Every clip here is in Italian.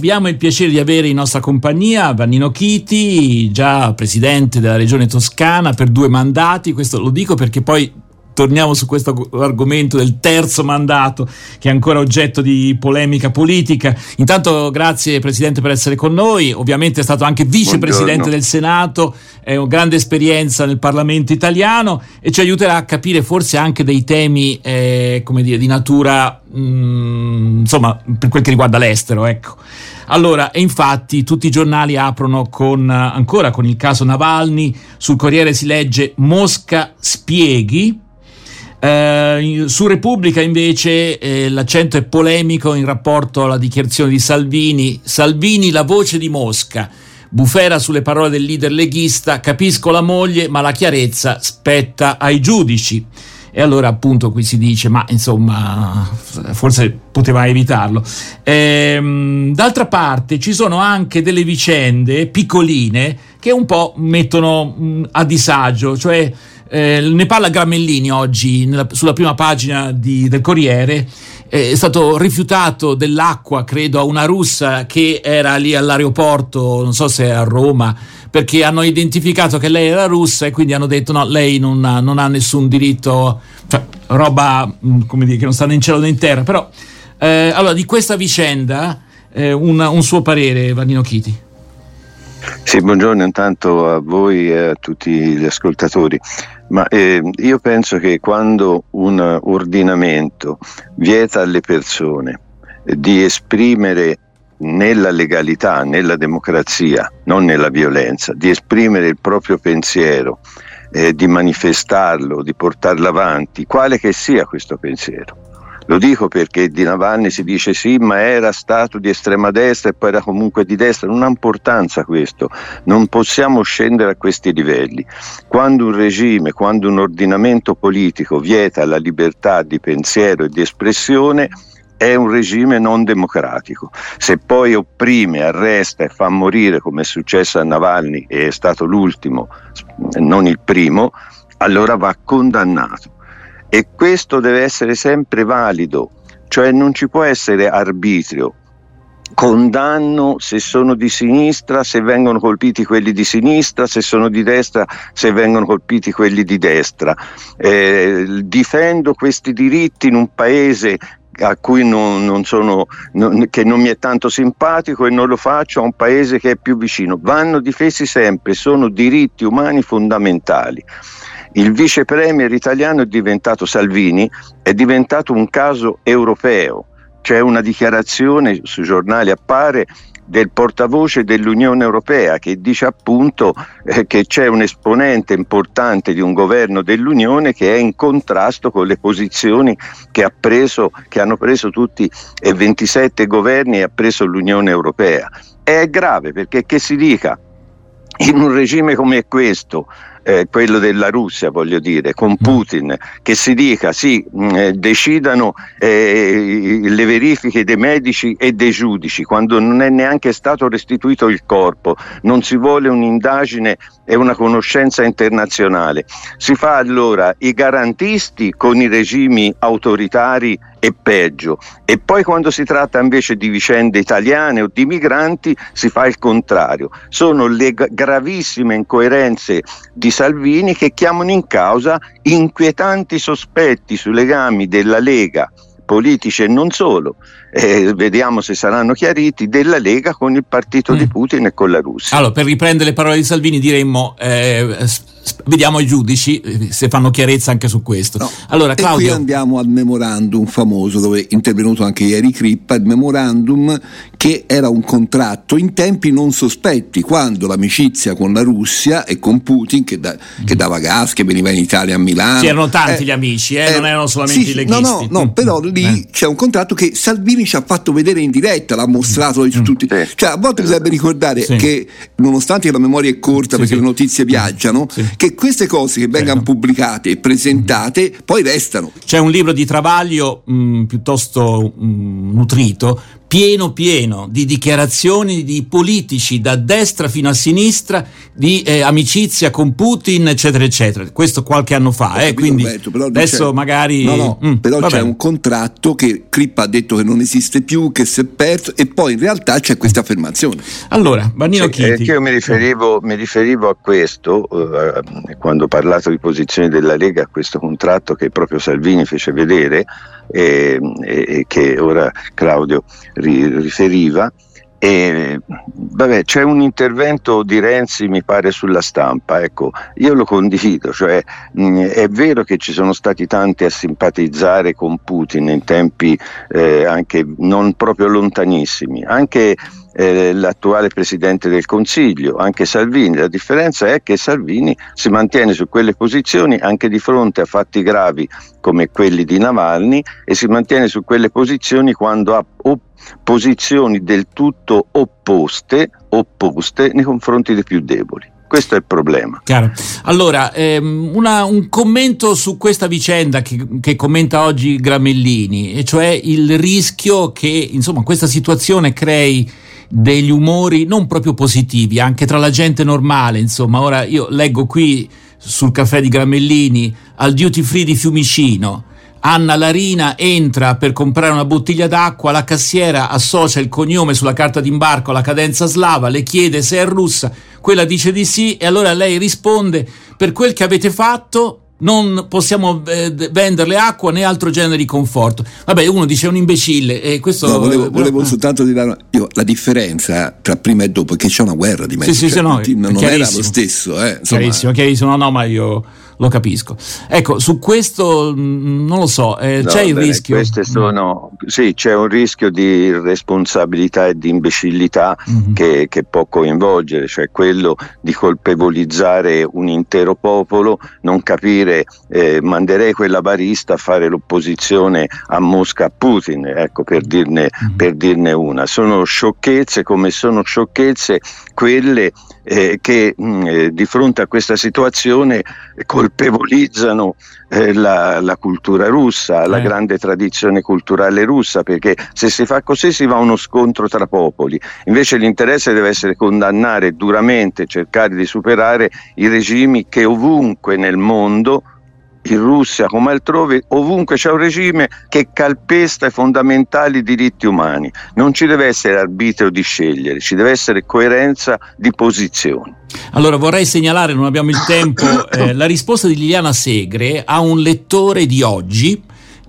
abbiamo il piacere di avere in nostra compagnia Vannino Chiti, già presidente della regione toscana per due mandati, questo lo dico perché poi torniamo su questo argomento del terzo mandato che è ancora oggetto di polemica politica. Intanto grazie Presidente per essere con noi, ovviamente è stato anche vicepresidente del Senato, è una grande esperienza nel Parlamento italiano e ci aiuterà a capire forse anche dei temi eh, come dire, di natura, mh, mm, insomma, per quel che riguarda l'estero. Ecco. Allora, e infatti tutti i giornali aprono con, ancora con il caso Navalny, sul Corriere si legge Mosca spieghi, eh, su Repubblica invece eh, l'accento è polemico in rapporto alla dichiarazione di Salvini. Salvini la voce di Mosca. Bufera sulle parole del leader leghista, capisco la moglie, ma la chiarezza spetta ai giudici. E allora appunto qui si dice, ma insomma, forse poteva evitarlo. Ehm, d'altra parte ci sono anche delle vicende piccoline che un po' mettono mh, a disagio, cioè eh, ne parla Gramellini oggi nella, sulla prima pagina di, del Corriere. Eh, è stato rifiutato dell'acqua, credo, a una russa che era lì all'aeroporto, non so se a Roma, perché hanno identificato che lei era russa e quindi hanno detto no, lei non ha, non ha nessun diritto, cioè, roba mm, come dire, che non sta né in cielo né in terra. Però, eh, allora, di questa vicenda, eh, una, un suo parere, Vanino Chiti. Sì, buongiorno intanto a voi e a tutti gli ascoltatori. Ma eh, io penso che quando un ordinamento vieta alle persone di esprimere nella legalità, nella democrazia, non nella violenza, di esprimere il proprio pensiero, eh, di manifestarlo, di portarlo avanti, quale che sia questo pensiero, lo dico perché di Navalny si dice sì, ma era stato di estrema destra e poi era comunque di destra. Non ha importanza questo, non possiamo scendere a questi livelli. Quando un regime, quando un ordinamento politico vieta la libertà di pensiero e di espressione, è un regime non democratico. Se poi opprime, arresta e fa morire, come è successo a Navalny e è stato l'ultimo, non il primo, allora va condannato e questo deve essere sempre valido, cioè non ci può essere arbitrio. Condanno se sono di sinistra, se vengono colpiti quelli di sinistra, se sono di destra, se vengono colpiti quelli di destra. Eh, difendo questi diritti in un paese a cui non, non sono, non, che non mi è tanto simpatico e non lo faccio a un paese che è più vicino. Vanno difesi sempre, sono diritti umani fondamentali. Il vice premier italiano è diventato Salvini, è diventato un caso europeo. C'è una dichiarazione sui giornali appare del portavoce dell'Unione Europea che dice appunto eh, che c'è un esponente importante di un governo dell'Unione che è in contrasto con le posizioni che, ha preso, che hanno preso tutti e 27 governi e ha preso l'Unione Europea. È grave perché che si dica in un regime come questo eh, quello della Russia, voglio dire, con mm. Putin, che si dica sì, mh, mm, eh, decidano eh, le verifiche dei medici e dei giudici, quando non è neanche stato restituito il corpo, non si vuole un'indagine e una conoscenza internazionale. Si fa allora i garantisti con i regimi autoritari e peggio. E poi quando si tratta invece di vicende italiane o di migranti si fa il contrario. Sono le gravissime incoerenze di Salvini che chiamano in causa inquietanti sospetti sui legami della Lega politici e non solo, eh, vediamo se saranno chiariti, della Lega con il partito mm. di Putin e con la Russia. Allora, per riprendere le parole di Salvini diremmo eh, vediamo i giudici eh, se fanno chiarezza anche su questo. No. Allora, Claudio... E qui andiamo al memorandum famoso dove è intervenuto anche ieri Crippa, il memorandum che era un contratto in tempi non sospetti, quando l'amicizia con la Russia e con Putin, che, da, che dava gas, che veniva in Italia a Milano... Sì, erano tanti eh, gli amici, eh, eh, non erano solamente sì, i leghisti. No, no, no, però lì eh. c'è un contratto che Salvini ci ha fatto vedere in diretta, l'ha mostrato mm. tutti. Cioè, a volte bisognerebbe ricordare sì. che, nonostante la memoria è corta sì, perché le notizie viaggiano, che queste cose che vengano pubblicate e presentate poi restano. C'è un libro di Travaglio mh, piuttosto mh, nutrito pieno pieno di dichiarazioni di politici da destra fino a sinistra di eh, amicizia con Putin eccetera eccetera. Questo qualche anno fa eh, quindi Roberto, adesso magari no, no, mm, però c'è un contratto che Crippa ha detto che non esiste più che si è perso e poi in realtà c'è questa affermazione. Allora Bannino sì, Chiti. io mi riferivo, mi riferivo a questo eh, quando ho parlato di posizioni della Lega a questo contratto che proprio Salvini fece vedere e, e che ora Claudio ri, riferiva. E, vabbè, c'è un intervento di Renzi, mi pare, sulla stampa. Ecco, io lo condivido, cioè, mh, è vero che ci sono stati tanti a simpatizzare con Putin in tempi eh, anche non proprio lontanissimi. Anche eh, l'attuale Presidente del Consiglio, anche Salvini. La differenza è che Salvini si mantiene su quelle posizioni anche di fronte a fatti gravi come quelli di Navalny e si mantiene su quelle posizioni quando ha op- posizioni del tutto opposte, opposte nei confronti dei più deboli. Questo è il problema. Chiaro. Allora, ehm, una, un commento su questa vicenda che, che, commenta oggi Gramellini, e cioè il rischio che insomma, questa situazione crei degli umori non proprio positivi, anche tra la gente normale, insomma, ora io leggo qui sul caffè di Gramellini al duty free di Fiumicino. Anna Larina entra per comprare una bottiglia d'acqua, la cassiera associa il cognome sulla carta d'imbarco alla cadenza slava, le chiede se è russa, quella dice di sì e allora lei risponde per quel che avete fatto non possiamo eh, venderle acqua né altro genere di conforto. Vabbè, uno dice un imbecille. E questo, no, volevo, eh, volevo soltanto dire io, la differenza tra prima e dopo, è che c'è una guerra di mezzo. Sì, cioè, sì, no, non era lo stesso. Eh, chiarissimo, chiarissimo. No, no, ma io lo capisco. Ecco, su questo mm, non lo so, eh, no, c'è il bene, rischio. Queste sono, sì, c'è un rischio di irresponsabilità e di imbecillità mm-hmm. che, che, può coinvolgere, cioè quello di colpevolizzare un intero popolo, non capire, eh, manderei quella barista a fare l'opposizione a Mosca a Putin, ecco, per dirne, mm-hmm. per dirne una. Sono sciocchezze come sono sciocchezze quelle eh, che mh, mm, eh, di fronte a questa situazione colpevolizzano eh, la, la, cultura russa, la eh. grande tradizione culturale russa, perché se si fa così si va a uno scontro tra popoli. Invece l'interesse deve essere condannare duramente, cercare di superare i regimi che ovunque nel mondo in Russia come altrove, ovunque c'è un regime che calpesta i fondamentali diritti umani. Non ci deve essere arbitrio di scegliere, ci deve essere coerenza di posizioni. Allora vorrei segnalare, non abbiamo il tempo, eh, la risposta di Liliana Segre a un lettore di oggi.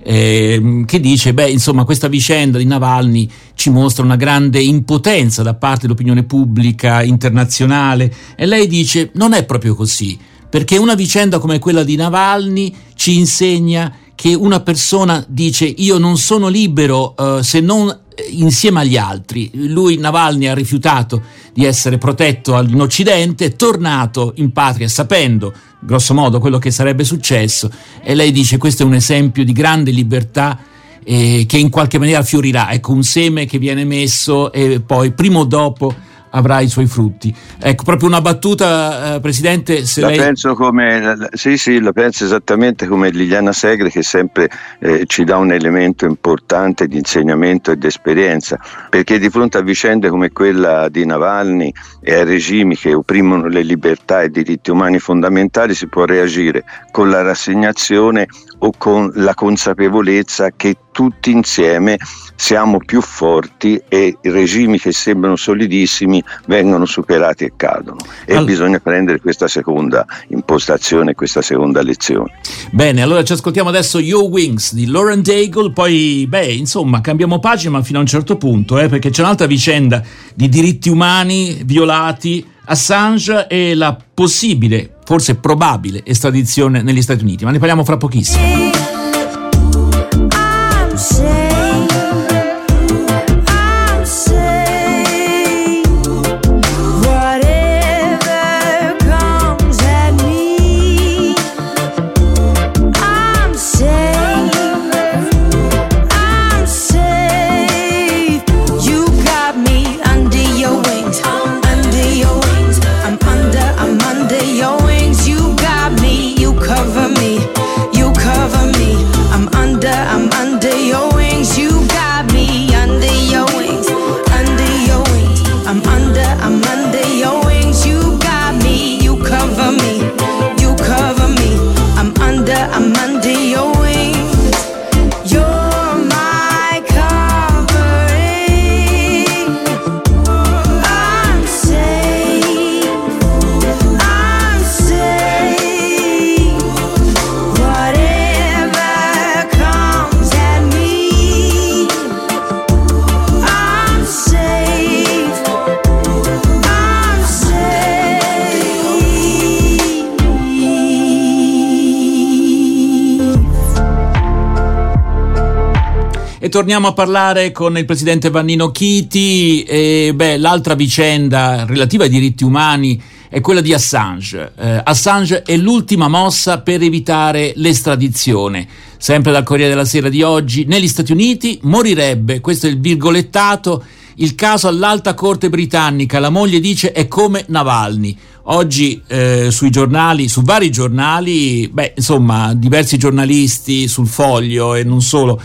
Eh, che dice, beh, insomma, questa vicenda di Navalny ci mostra una grande impotenza da parte dell'opinione pubblica internazionale e lei dice, non è proprio così perché una vicenda come quella di Navalny ci insegna che una persona dice io non sono libero uh, se non eh, insieme agli altri. Lui, Navalny, ha rifiutato di essere protetto in Occidente, è tornato in patria sapendo, grosso modo, quello che sarebbe successo e lei dice questo è un esempio di grande libertà eh, che in qualche maniera fiorirà, ecco un seme che viene messo e poi prima o dopo avrà i suoi frutti. Ecco, proprio una battuta, eh, Presidente. Se la lei... penso come, sì, sì, la penso esattamente come Liliana Segre, che sempre eh, ci dà un elemento importante di insegnamento e di esperienza, perché di fronte a vicende come quella di Navalny e a regimi che opprimono le libertà e i diritti umani fondamentali si può reagire con la rassegnazione o con la consapevolezza che tutti insieme siamo più forti e i regimi che sembrano solidissimi vengono superati e cadono. E allora. bisogna prendere questa seconda impostazione, questa seconda lezione. Bene, allora ci ascoltiamo adesso Yo Wings di Lauren Daigle, poi, beh, insomma, cambiamo pagina, fino a un certo punto, eh, perché c'è un'altra vicenda di diritti umani violati. Assange e la possibile, forse probabile, estradizione negli Stati Uniti, ma ne parliamo fra pochissimo. Torniamo a parlare con il presidente Vannino Chiti. E, beh, l'altra vicenda relativa ai diritti umani è quella di Assange. Eh, Assange è l'ultima mossa per evitare l'estradizione. Sempre dal Corriere della Sera di oggi, negli Stati Uniti morirebbe, questo è il virgolettato, il caso all'alta corte britannica, la moglie dice è come Navalny. Oggi eh, sui giornali, su vari giornali, beh, insomma, diversi giornalisti sul foglio e non solo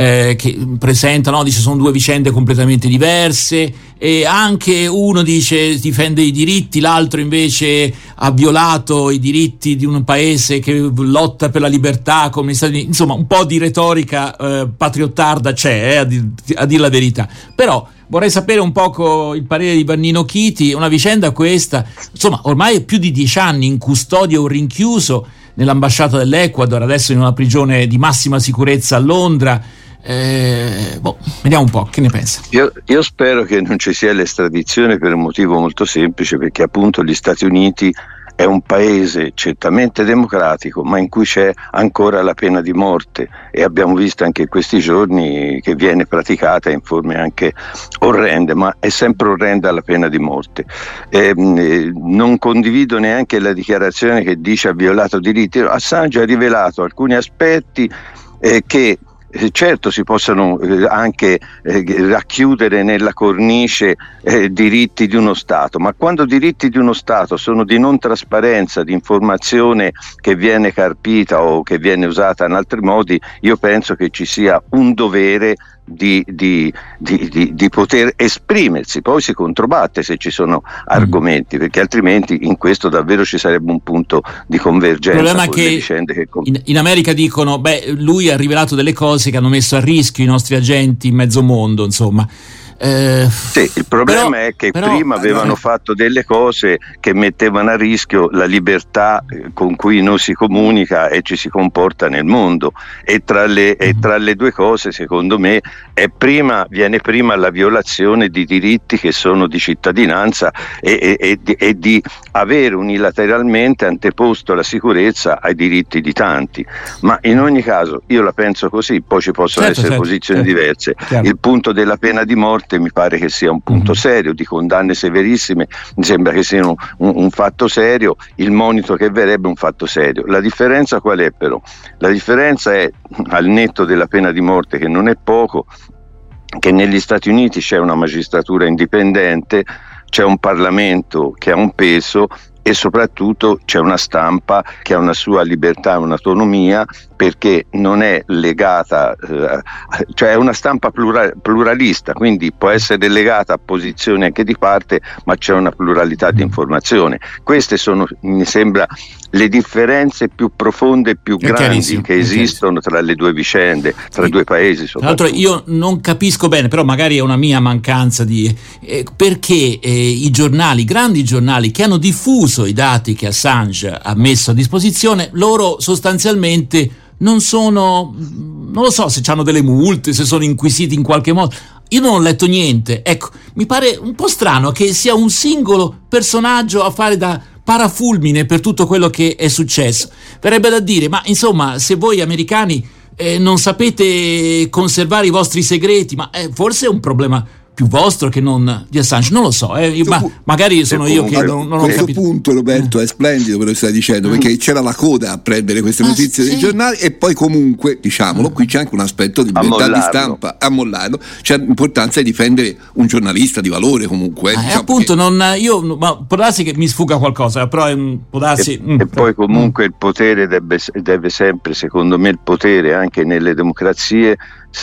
eh, che presentano, dice sono due vicende completamente diverse e anche uno dice difende i diritti, l'altro invece ha violato i diritti di un paese che lotta per la libertà come Stati Uniti, insomma un po' di retorica eh, patriottarda c'è, eh, a, dir, a dir la verità, però vorrei sapere un poco il parere di Bannino Chiti, una vicenda questa, insomma ormai è più di dieci anni in custodia o rinchiuso nell'ambasciata dell'Ecuador, adesso in una prigione di massima sicurezza a Londra, eh, boh, vediamo un po', che ne pensa? Io, io, spero che non ci sia l'estradizione per un motivo molto semplice, perché appunto gli Stati Uniti è un paese certamente democratico, ma in cui c'è ancora la pena di morte e abbiamo visto anche in questi giorni che viene praticata in forme anche orrende, ma è sempre orrenda la pena di morte. Eh, non condivido neanche la dichiarazione che dice ha violato diritti. Assange ha rivelato alcuni aspetti eh, che certo si possono eh, anche eh, racchiudere nella cornice eh, diritti di uno Stato, ma quando diritti di uno Stato sono di non trasparenza, di informazione che viene carpita o che viene usata in altri modi, io penso che ci sia un dovere di, di, di, di, poter esprimersi, poi si controbatte se ci sono argomenti, mm. perché altrimenti in questo davvero ci sarebbe un punto di convergenza. Il problema è che, che in, in, America dicono, beh, lui ha rivelato delle cose che hanno messo a rischio i nostri agenti in mezzo mondo, insomma. Eh, sì, il problema però, è che però, prima avevano eh, fatto delle cose che mettevano a rischio la libertà eh, con cui noi si comunica e ci si comporta nel mondo e tra le, e mm. tra le due cose secondo me prima, viene prima la violazione di diritti che sono di cittadinanza e, e, e, e di avere unilateralmente anteposto la sicurezza ai diritti di tanti. Ma in ogni caso io la penso così, poi ci possono certo, essere certo, posizioni certo. diverse. Il punto della pena di morte morte mi pare che sia un punto mm-hmm. serio, di condanne severissime, mi sembra che sia un, un, un, fatto serio, il monito che verrebbe un fatto serio. La differenza qual è però? La differenza è, al netto della pena di morte, che non è poco, che negli Stati Uniti c'è una magistratura indipendente, c'è un Parlamento che ha un peso e soprattutto c'è una stampa che ha una sua libertà e un'autonomia perché non è legata, eh, cioè è una stampa plural, pluralista, quindi può essere legata a posizioni anche di parte, ma c'è una pluralità di informazione. Queste sono, mi sembra, le differenze più profonde e più grandi che esistono tra le due vicende, tra i due paesi. Tra l'altro io non capisco bene, però magari è una mia mancanza di... Eh, perché eh, i giornali, i grandi giornali che hanno diffuso i dati che Assange ha messo a disposizione, loro sostanzialmente non sono, non lo so se hanno delle multe, se sono inquisiti in qualche modo. Io non ho letto niente. Ecco, mi pare un po' strano che sia un singolo personaggio a fare da parafulmine per tutto quello che è successo. Verrebbe da dire, ma insomma, se voi americani eh, non sapete conservare i vostri segreti, ma eh, forse è un problema più vostro che non di Assange, non lo so, eh, ma magari sono io che non, non ho capito. Questo punto Roberto è splendido quello che stai dicendo, perché c'era la coda a prendere queste ah, notizie sì. dei giornali e poi comunque, diciamolo, qui c'è anche un aspetto di libertà di stampa, a mollarlo, c'è l'importanza di difendere un giornalista di valore comunque. Eh, ah, diciamo appunto, che... non, io, ma può darsi che mi sfuga qualcosa, però può darsi... E, mm, e poi comunque mm. il potere deve, deve sempre, secondo me il potere anche nelle democrazie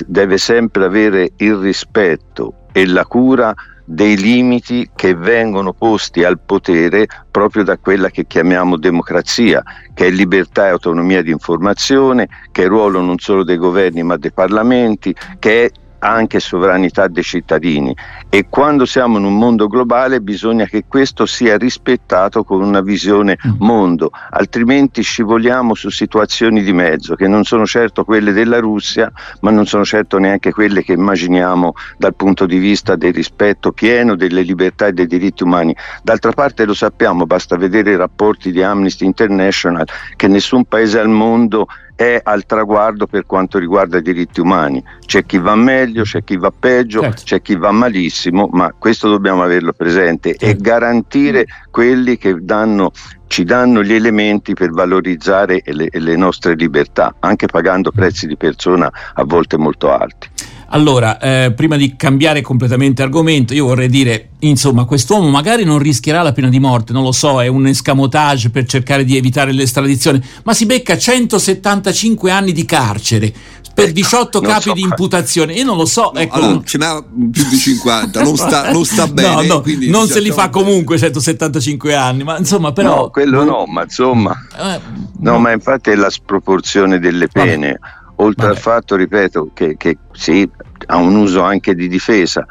deve sempre avere il rispetto e la cura dei limiti che vengono posti al potere proprio da quella che chiamiamo democrazia, che è libertà e autonomia di informazione, che è ruolo non solo dei governi ma dei parlamenti, che è anche sovranità dei cittadini e quando siamo in un mondo globale bisogna che questo sia rispettato con una visione mm. mondo, altrimenti scivoliamo su situazioni di mezzo che non sono certo quelle della Russia, ma non sono certo neanche quelle che immaginiamo dal punto di vista del rispetto pieno delle libertà e dei diritti umani. D'altra parte lo sappiamo, basta vedere i rapporti di Amnesty International che nessun paese al mondo è al traguardo per quanto riguarda i diritti umani. C'è chi va meglio, c'è chi va peggio, certo. c'è chi va malissimo, ma questo dobbiamo averlo presente certo. e garantire quelli che danno ci danno gli elementi per valorizzare le, le, nostre libertà, anche pagando prezzi di persona a volte molto alti. Allora, eh, prima di cambiare completamente argomento, io vorrei dire, insomma, quest'uomo magari non rischierà la pena di morte, non lo so, è un escamotage per cercare di evitare l'estradizione, ma si becca 175 anni di carcere per 18 ecco, capi so. di imputazione. Io non lo so. No, ecco. allora, ce n'ha più di 50, non sta, non sta bene. No, no, non diciamo se li fa comunque 175 anni, ma insomma, però. No, quello no, ma insomma. Eh, no, no, ma infatti è la sproporzione delle pene. Vabbè oltre Vabbè. al fatto, ripeto, che, che sì, ha un uso anche di difesa,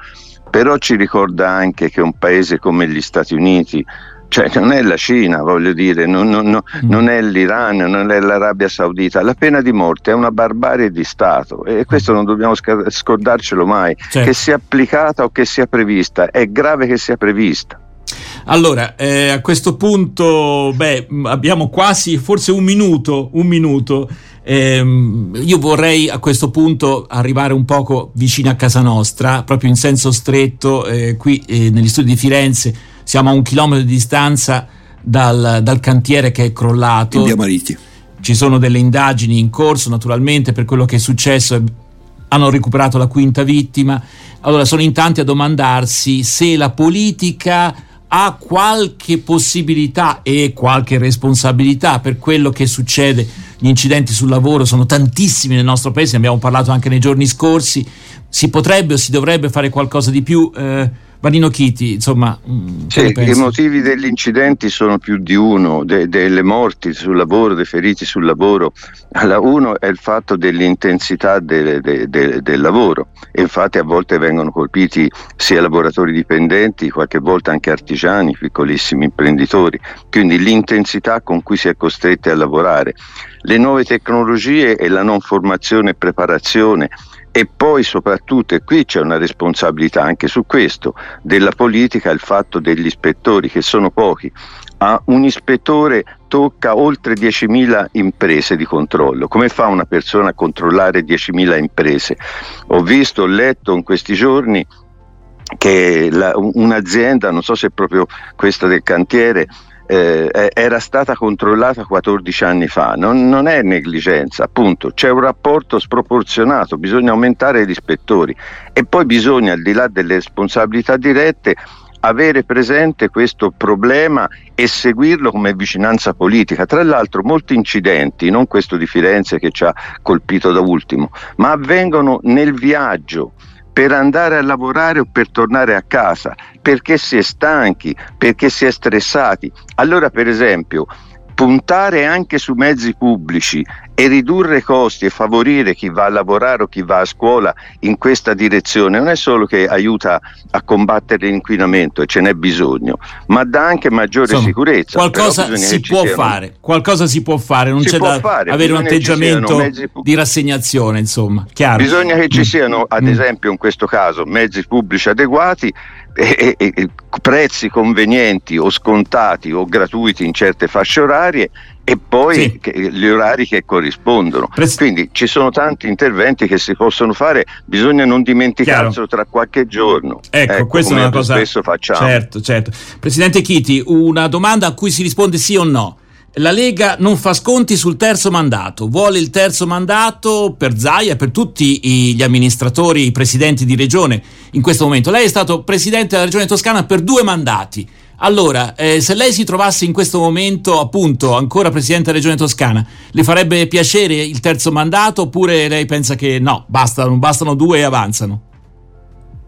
però ci ricorda anche che un paese come gli Stati Uniti, cioè non è la Cina, voglio dire, non, non, non, mm. non, è l'Iran, non è l'Arabia Saudita, la pena di morte è una barbarie di Stato e questo non dobbiamo scordarcelo mai, certo. che sia applicata o che sia prevista, è grave che sia prevista. Allora, eh, a questo punto, beh, abbiamo quasi forse un minuto, un minuto. Eh, io vorrei a questo punto arrivare un poco vicino a casa nostra, proprio in senso stretto, eh, qui eh, negli studi di Firenze, siamo a un chilometro di distanza dal, dal cantiere che è crollato. In via Maritti. Ci sono delle indagini in corso, naturalmente, per quello che è successo hanno recuperato la quinta vittima. Allora sono in tanti a domandarsi se la politica ha qualche possibilità e qualche responsabilità per quello che succede. Gli incidenti sul lavoro sono tantissimi nel nostro paese, ne abbiamo parlato anche nei giorni scorsi. Si potrebbe o si dovrebbe fare qualcosa di più? Eh, Vanino Chiti, insomma. Mm, sì, I motivi degli incidenti sono più di uno, de, delle morti sul lavoro, dei feriti sul lavoro. Allora, uno è il fatto dell'intensità de, de, del lavoro e infatti a volte vengono colpiti sia lavoratori dipendenti, qualche volta anche artigiani, piccolissimi imprenditori. Quindi l'intensità con cui si è costretti a lavorare. Le nuove tecnologie e la non formazione e preparazione e poi soprattutto, e qui c'è una responsabilità anche su questo, della politica, il fatto degli ispettori che sono pochi. A un ispettore tocca oltre 10.000 imprese di controllo. Come fa una persona a controllare 10.000 imprese? Ho visto, ho letto in questi giorni che la, un'azienda, non so se è proprio questa del cantiere, eh, era stata controllata 14 anni fa, non, non, è negligenza, appunto, c'è un rapporto sproporzionato, bisogna aumentare gli ispettori. E poi bisogna, al di là delle responsabilità dirette, avere presente questo problema e seguirlo come vicinanza politica. Tra l'altro molti incidenti, non questo di Firenze che ci ha colpito da ultimo, ma avvengono nel viaggio per andare a lavorare o per tornare a casa, perché si è stanchi, perché si è stressati. Allora, per esempio, puntare anche su mezzi pubblici e ridurre costi e favorire chi va a lavorare o chi va a scuola in questa direzione non è solo che aiuta a combattere l'inquinamento e ce n'è bisogno, ma dà anche maggiore Insomma, sicurezza. Qualcosa si può siano... fare, qualcosa si può fare, non si c'è da fare. avere un atteggiamento mezzi... di rassegnazione, insomma, chiaro. Bisogna che ci mm. siano, ad mm. esempio in questo caso, mezzi pubblici adeguati e, e, e prezzi convenienti o scontati o gratuiti in certe fasce orarie e poi sì. gli orari che corrispondono. Pres- Quindi ci sono tanti interventi che si possono fare, bisogna non dimenticarselo tra qualche giorno. Ecco, ecco questa è una cosa spesso facciamo. Certo, certo. Presidente Chiti, una domanda a cui si risponde sì o no. La Lega non fa sconti sul terzo mandato, vuole il terzo mandato per Zaia, per tutti gli amministratori, i presidenti di regione in questo momento. Lei è stato presidente della regione toscana per due mandati. Allora, eh, se lei si trovasse in questo momento, appunto, ancora presidente della regione toscana, le farebbe piacere il terzo mandato oppure lei pensa che no, basta, non bastano due e avanzano?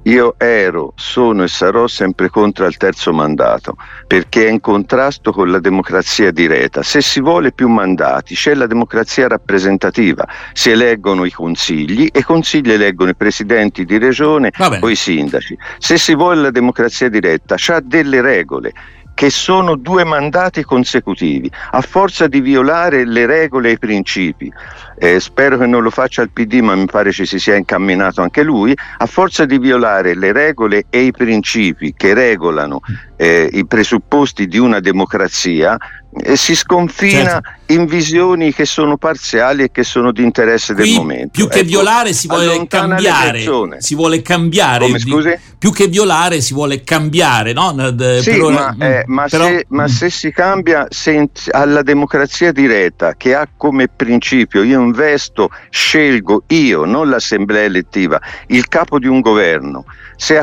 Io ero, sono e sarò sempre contro il terzo mandato perché è in contrasto con la democrazia diretta. Se si vuole più mandati c'è la democrazia rappresentativa, si eleggono i consigli e i consigli eleggono i presidenti di regione o i sindaci. Se si vuole la democrazia diretta c'ha delle regole che sono due mandati consecutivi, a forza di violare le regole e i principi, eh, spero che non lo faccia il PD, ma mi pare ci si sia incamminato anche lui, a forza di violare le regole e i principi che regolano eh, i presupposti di una democrazia, eh, si sconfina certo. in visioni che sono parziali e che sono di interesse Qui, del momento. Più che ecco, violare si vuole cambiare. Si vuole cambiare. Come, scusi? Più che violare si vuole cambiare, no? Sì, ora, ma, eh, ma, però, se, ma, mm. se, si cambia se, alla democrazia diretta che ha come principio io investo, scelgo io, non l'assemblea elettiva, il capo di un governo. Se,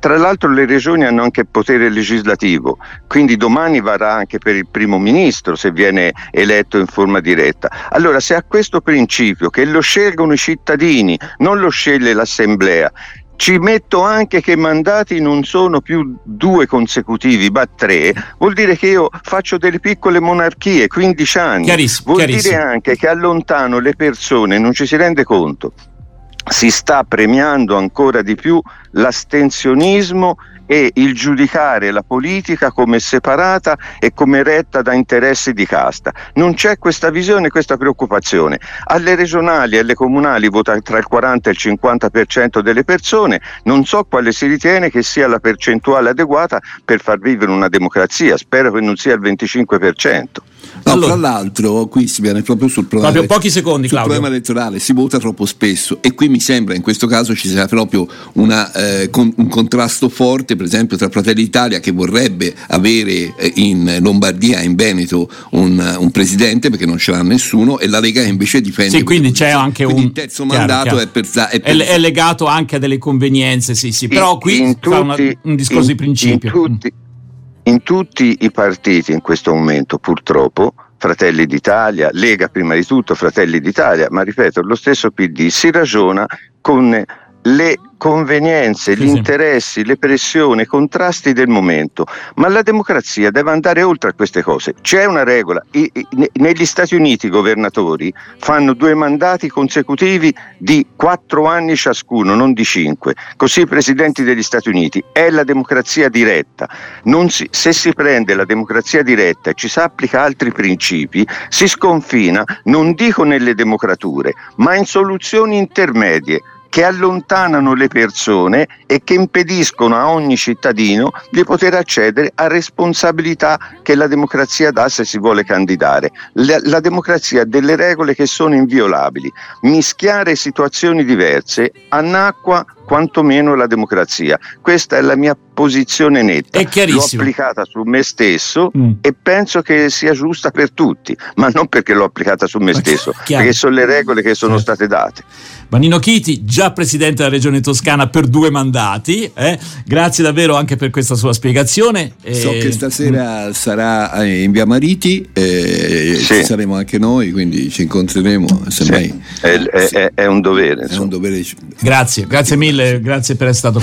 tra l'altro le regioni hanno anche potere legislativo, quindi domani varrà anche per il primo ministro se viene eletto in forma diretta. Allora se a questo principio che lo scelgono i cittadini, non lo sceglie l'assemblea, ci metto anche che i mandati non sono più due consecutivi, ma tre, vuol dire che io faccio delle piccole monarchie, 15 anni. Chiarissimo, vuol chiarissimo. dire anche che allontano le persone, non ci si rende conto. Si sta premiando ancora di più l'astensionismo e il giudicare la politica come separata e come retta da interessi di casta. Non c'è questa visione, questa preoccupazione. Alle regionali e alle comunali vota tra il 40 e il 50% delle persone, non so quale si ritiene che sia la percentuale adeguata per far vivere una democrazia, spero che non sia il 25%. No, allora, tra l'altro, qui si viene proprio sul problema, proprio pochi secondi, sul problema elettorale, si vota troppo spesso e qui mi sembra in questo caso ci sia proprio una, eh, con, un contrasto forte, per esempio, tra Fratelli d'Italia che vorrebbe avere eh, in Lombardia e in Veneto un, un, presidente perché non ce l'ha nessuno e la Lega invece difende. Sì, quindi c'è anche quindi un il terzo chiaro, mandato chiaro. È, per, è, per... è, legato anche a delle convenienze, sì, sì, però qui fa una, un discorso in, di principio. In tutti, in tutti i partiti in questo momento, purtroppo, Fratelli d'Italia, Lega prima di tutto, Fratelli d'Italia, ma ripeto, lo stesso PD, si ragiona con le convenienze, gli interessi, le pressioni, i contrasti del momento. Ma la democrazia deve andare oltre a queste cose. C'è una regola. I, i, negli Stati Uniti i governatori fanno due mandati consecutivi di quattro anni ciascuno, non di cinque. Così i presidenti degli Stati Uniti. È la democrazia diretta. Si, se si prende la democrazia diretta e ci si applica altri principi, si sconfina, non dico nelle democrature, ma in soluzioni intermedie che allontanano le persone e che impediscono a ogni cittadino di poter accedere a responsabilità che la democrazia dà se si vuole candidare. La, la democrazia ha delle regole che sono inviolabili. Mischiare situazioni diverse annacqua quantomeno la democrazia. Questa è la mia posizione netta. È chiarissimo. L'ho applicata su me stesso mm. e penso che sia giusta per tutti, ma non perché l'ho applicata su me stesso, perché sono le regole che sono certo. state date. Vanino Chiti, già presidente della regione toscana per due mandati, eh? grazie davvero anche per questa sua spiegazione. So che stasera mm. sarà in via Mariti, eh, sì. ci saremo anche noi, quindi ci incontreremo. Sì. È, è, è, è, un dovere. È un dovere. Grazie, grazie mille, grazie per essere stato